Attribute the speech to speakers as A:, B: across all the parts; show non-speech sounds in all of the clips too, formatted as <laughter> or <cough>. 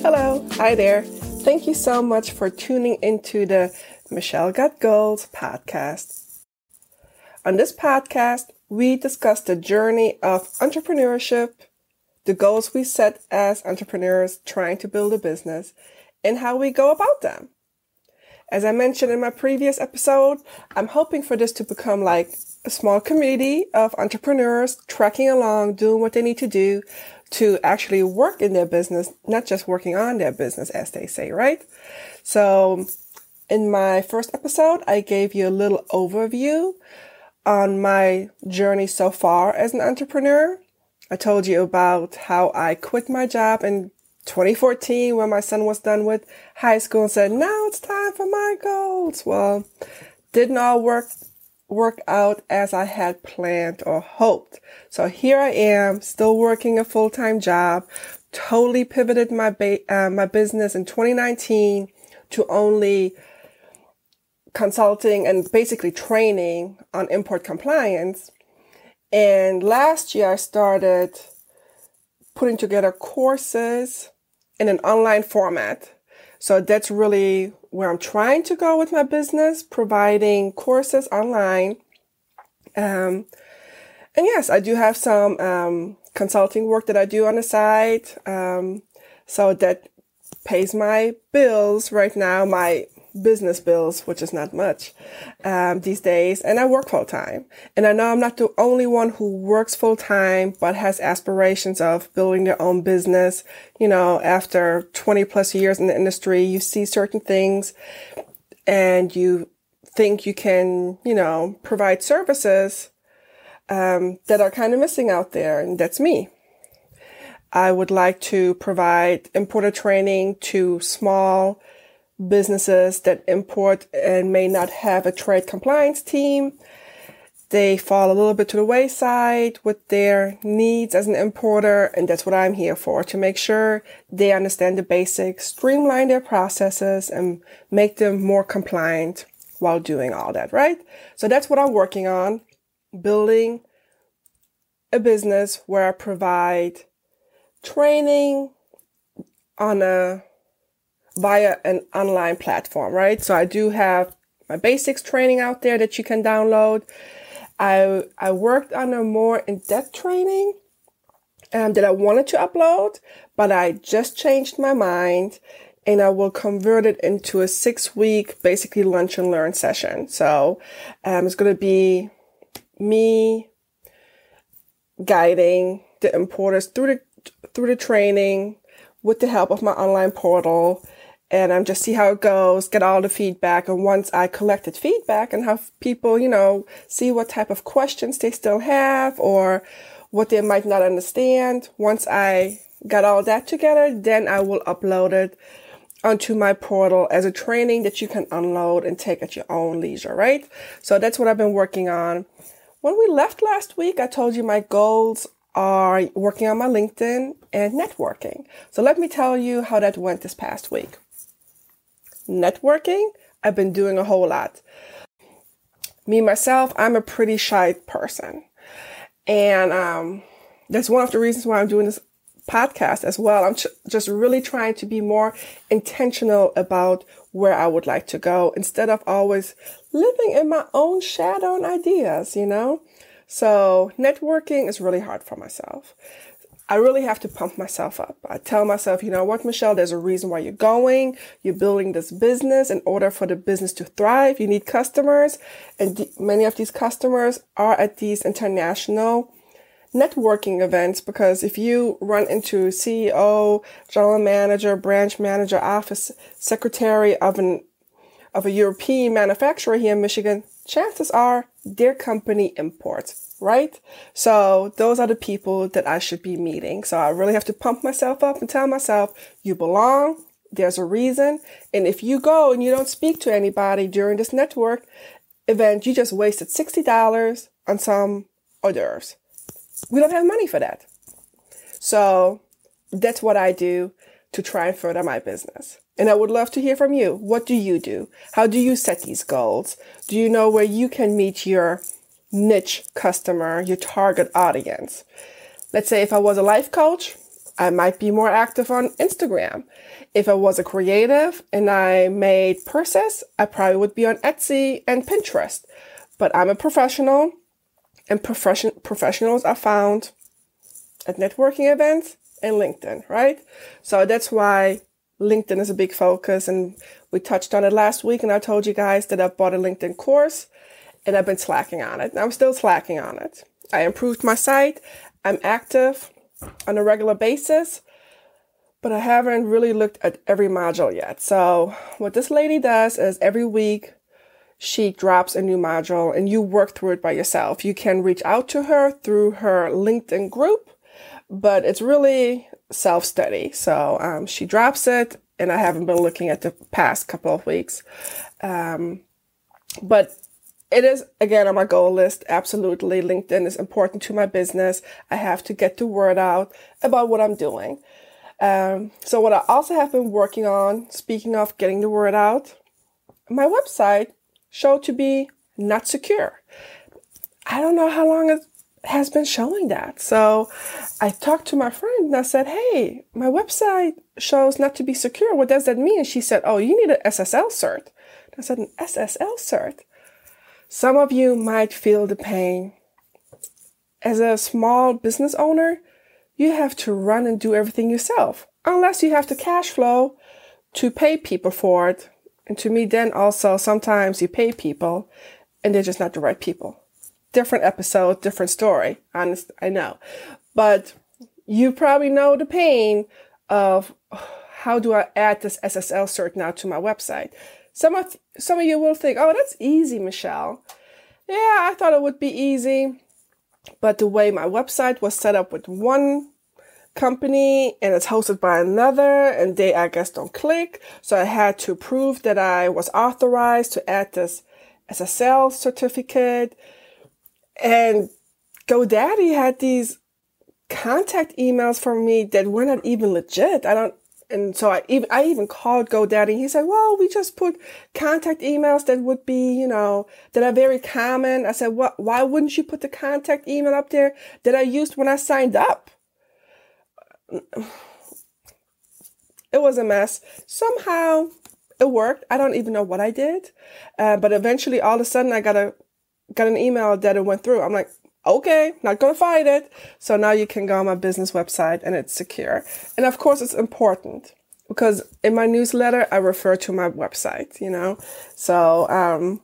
A: Hello, hi there. Thank you so much for tuning into the Michelle Got Goals podcast. On this podcast, we discuss the journey of entrepreneurship, the goals we set as entrepreneurs trying to build a business, and how we go about them. As I mentioned in my previous episode, I'm hoping for this to become like a small community of entrepreneurs tracking along, doing what they need to do to actually work in their business, not just working on their business, as they say, right? So in my first episode, I gave you a little overview on my journey so far as an entrepreneur. I told you about how I quit my job in 2014 when my son was done with high school and said, now it's time for my goals. Well, didn't all work work out as I had planned or hoped. So here I am, still working a full-time job, totally pivoted my ba- uh, my business in 2019 to only consulting and basically training on import compliance. And last year I started putting together courses in an online format. So that's really where I'm trying to go with my business, providing courses online. Um, and yes, I do have some um, consulting work that I do on the side. Um, so that pays my bills right now, my business bills, which is not much um, these days. And I work full time. And I know I'm not the only one who works full time, but has aspirations of building their own business. You know, after 20 plus years in the industry, you see certain things and you think you can, you know, provide services um, that are kind of missing out there. And that's me. I would like to provide importer training to small businesses that import and may not have a trade compliance team. They fall a little bit to the wayside with their needs as an importer. And that's what I'm here for to make sure they understand the basics, streamline their processes and make them more compliant while doing all that, right? So that's what I'm working on building a business where I provide training on a via an online platform, right? So I do have my basics training out there that you can download. I I worked on a more in-depth training um, that I wanted to upload, but I just changed my mind and I will convert it into a six week basically lunch and learn session. So um, it's going to be me guiding the importers through the through the training with the help of my online portal and I'm just see how it goes, get all the feedback. And once I collected feedback and have people, you know, see what type of questions they still have or what they might not understand. Once I got all that together, then I will upload it onto my portal as a training that you can unload and take at your own leisure, right? So that's what I've been working on. When we left last week, I told you my goals are working on my LinkedIn and networking. So let me tell you how that went this past week networking, I've been doing a whole lot. Me, myself, I'm a pretty shy person. And um, that's one of the reasons why I'm doing this podcast as well. I'm ch- just really trying to be more intentional about where I would like to go instead of always living in my own shadow and ideas, you know? So networking is really hard for myself. I really have to pump myself up. I tell myself, you know what, Michelle, there's a reason why you're going. You're building this business. In order for the business to thrive, you need customers. And many of these customers are at these international networking events because if you run into CEO, general manager, branch manager, office secretary of an of a European manufacturer here in Michigan, chances are their company imports right? So those are the people that I should be meeting. So I really have to pump myself up and tell myself, you belong. There's a reason. And if you go and you don't speak to anybody during this network event, you just wasted $60 on some hors d'oeuvres. We don't have money for that. So that's what I do to try and further my business. And I would love to hear from you. What do you do? How do you set these goals? Do you know where you can meet your niche customer, your target audience. Let's say if I was a life coach, I might be more active on Instagram. If I was a creative and I made purses, I probably would be on Etsy and Pinterest. But I'm a professional and profession- professionals are found at networking events and LinkedIn, right? So that's why LinkedIn is a big focus. And we touched on it last week. And I told you guys that I bought a LinkedIn course and I've been slacking on it. And I'm still slacking on it. I improved my site. I'm active on a regular basis, but I haven't really looked at every module yet. So what this lady does is every week she drops a new module and you work through it by yourself. You can reach out to her through her LinkedIn group, but it's really self study. So um, she drops it, and I haven't been looking at the past couple of weeks. Um, but it is again on my goal list. Absolutely. LinkedIn is important to my business. I have to get the word out about what I'm doing. Um, so what I also have been working on, speaking of getting the word out, my website showed to be not secure. I don't know how long it has been showing that. So I talked to my friend and I said, Hey, my website shows not to be secure. What does that mean? And she said, Oh, you need an SSL cert. I said, An SSL cert. Some of you might feel the pain. As a small business owner, you have to run and do everything yourself, unless you have the cash flow to pay people for it and to me, then also sometimes you pay people and they're just not the right people. Different episode, different story. Honest, I know. But you probably know the pain of <sighs> how do I add this SSL cert now to my website? Some of, some of you will think, oh, that's easy, Michelle. Yeah, I thought it would be easy. But the way my website was set up with one company and it's hosted by another and they I guess don't click. So I had to prove that I was authorized to add this SSL certificate. And GoDaddy had these contact emails from me that were not even legit. I don't and so I even I even called GoDaddy. He said, "Well, we just put contact emails that would be, you know, that are very common." I said, "What? Why wouldn't you put the contact email up there that I used when I signed up?" <sighs> it was a mess. Somehow it worked. I don't even know what I did, uh, but eventually, all of a sudden, I got a got an email that it went through. I'm like, okay, not gonna fight it. So now you can go on my business website and it's secure. And of course, it's important because in my newsletter, I refer to my website. You know, so um,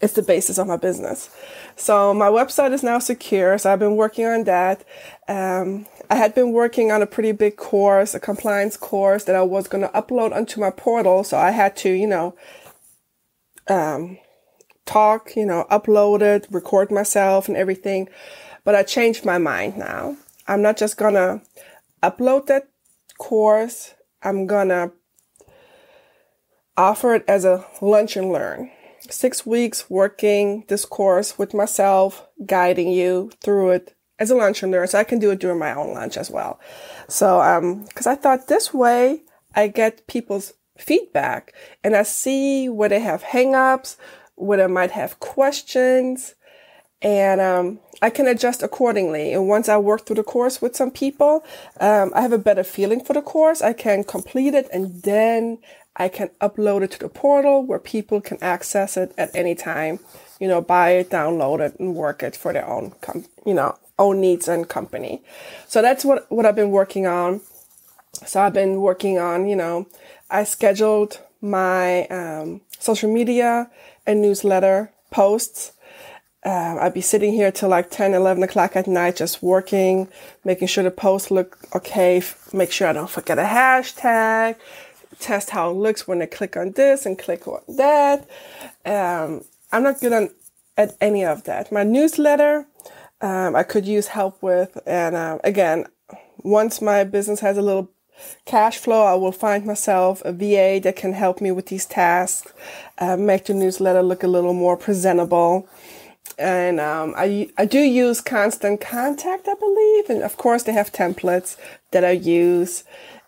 A: it's the basis of my business. So my website is now secure. So I've been working on that. Um, I had been working on a pretty big course, a compliance course that I was going to upload onto my portal. So I had to, you know, um, talk, you know, upload it, record myself and everything. But I changed my mind now. I'm not just to upload that course. I'm to offer it as a lunch and learn. Six weeks working this course with myself, guiding you through it as a lunch learner, so I can do it during my own lunch as well. So, um, cause I thought this way I get people's feedback and I see where they have hangups, where I might have questions, and, um, I can adjust accordingly. And once I work through the course with some people, um, I have a better feeling for the course. I can complete it and then I can upload it to the portal where people can access it at any time, you know, buy it, download it and work it for their own, com- you know, own needs and company. So that's what, what I've been working on. So I've been working on, you know, I scheduled my um, social media and newsletter posts. Uh, I'd be sitting here till like 10, 11 o'clock at night, just working, making sure the posts look okay, make sure I don't forget a hashtag, test how it looks when I click on this and click on that. Um, I'm not good on, at any of that. My newsletter, um, I could use help with. And uh, again, once my business has a little cash flow, I will find myself a VA that can help me with these tasks, uh, make the newsletter look a little more presentable. And um, I I do use Constant Contact, I believe, and of course they have templates that I use,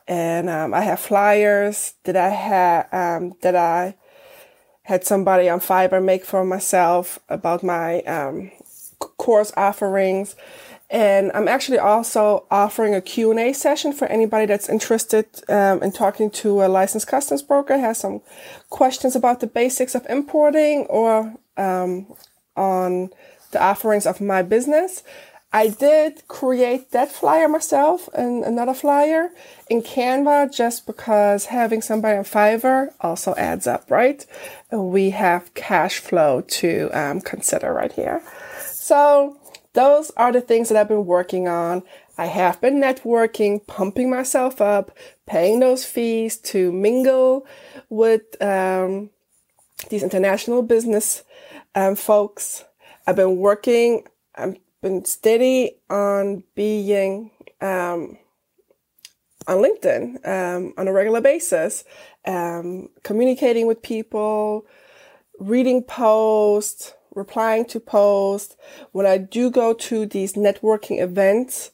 A: and um, I have flyers that I had um, that I had somebody on Fiverr make for myself about my um, course offerings. And I'm actually also offering a Q&A session for anybody that's interested um, in talking to a licensed customs broker, has some questions about the basics of importing or um, on the offerings of my business. I did create that flyer myself and another flyer in Canva just because having somebody on Fiverr also adds up, right? We have cash flow to um, consider right here. So those are the things that I've been working on. I have been networking, pumping myself up, paying those fees to mingle with um, these international business um, folks. I've been working, I've been steady on being um, on LinkedIn um, on a regular basis, um, communicating with people, reading posts, replying to posts. When I do go to these networking events,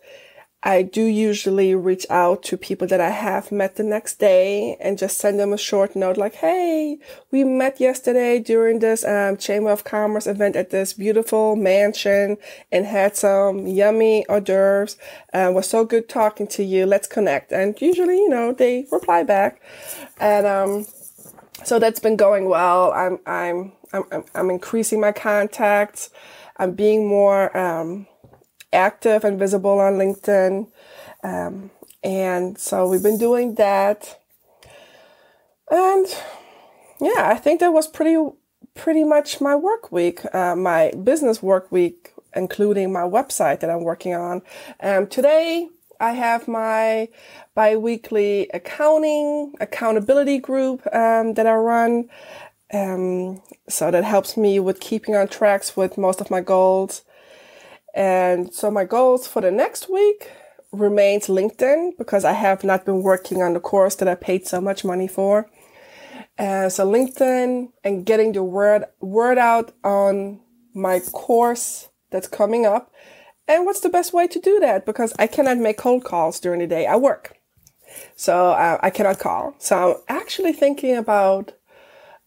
A: I do usually reach out to people that I have met the next day and just send them a short note like, Hey, we met yesterday during this um, Chamber of Commerce event at this beautiful mansion and had some yummy hors d'oeuvres. Uh, was so good talking to you. Let's connect. And usually, you know, they reply back. And, um, so that's been going well. I'm, I'm, I'm, I'm increasing my contacts. I'm being more, um, active and visible on LinkedIn. Um, and so we've been doing that. And yeah, I think that was pretty, pretty much my work week, uh, my business work week, including my website that I'm working on. Um, today I have my biweekly accounting accountability group um, that I run. Um, so that helps me with keeping on tracks with most of my goals. And so my goals for the next week remains LinkedIn because I have not been working on the course that I paid so much money for. And so LinkedIn and getting the word word out on my course that's coming up. And what's the best way to do that? Because I cannot make cold calls during the day. I work. So uh, I cannot call. So I'm actually thinking about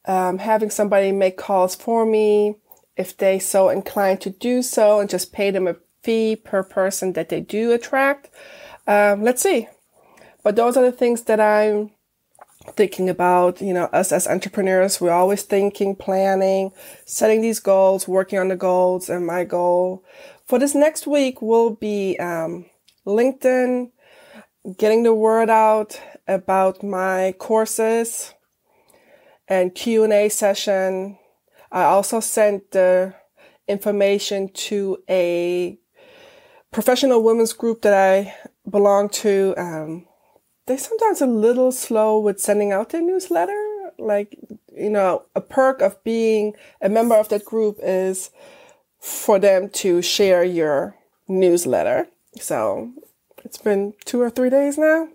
A: um, having somebody make calls for me if they so inclined to do so and just pay them a fee per person that they do attract. Um, let's see. But those are the things that I'm thinking about. You know, us as entrepreneurs, we're always thinking, planning, setting these goals, working on the goals. And my goal for this next week will be um, LinkedIn, getting the word out about my courses and Q&A session I also sent the information to a professional women's group that I belong to. Um, they're sometimes a little slow with sending out their newsletter. Like, you know, a perk of being a member of that group is for them to share your newsletter. So it's been two or three days now.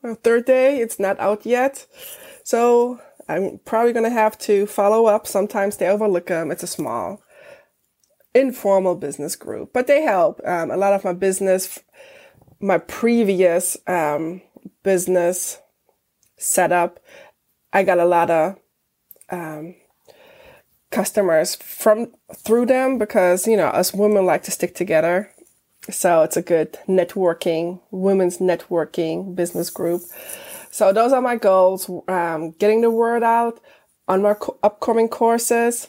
A: Well, third day, it's not out yet. So I'm probably going to have to follow up. Sometimes they overlook them. It's a small, informal business group, but they help. Um, a lot of my business, my previous um, business setup, I got a lot of um, customers from through them because you know us women like to stick together. So it's a good networking, women's networking business group. So those are my goals. Um, getting the word out on my co- upcoming courses.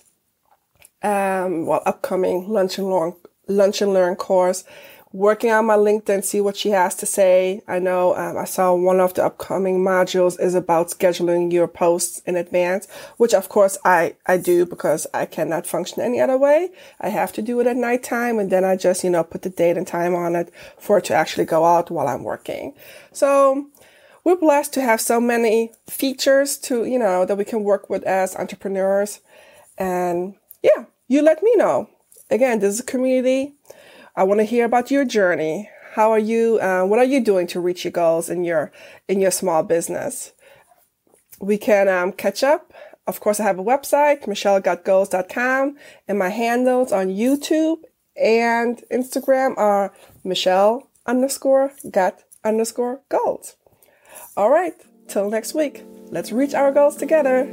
A: Um, well, upcoming lunch and learn, lunch and learn course. Working on my LinkedIn, see what she has to say. I know um, I saw one of the upcoming modules is about scheduling your posts in advance, which of course I, I do because I cannot function any other way. I have to do it at nighttime and then I just, you know, put the date and time on it for it to actually go out while I'm working. So we're blessed to have so many features to, you know, that we can work with as entrepreneurs. And yeah, you let me know. Again, this is a community. I want to hear about your journey. How are you? Uh, what are you doing to reach your goals in your in your small business? We can um, catch up. Of course, I have a website, michellegotgoals.com, and my handles on YouTube and Instagram are Michelle underscore got underscore goals. All right, till next week. Let's reach our goals together.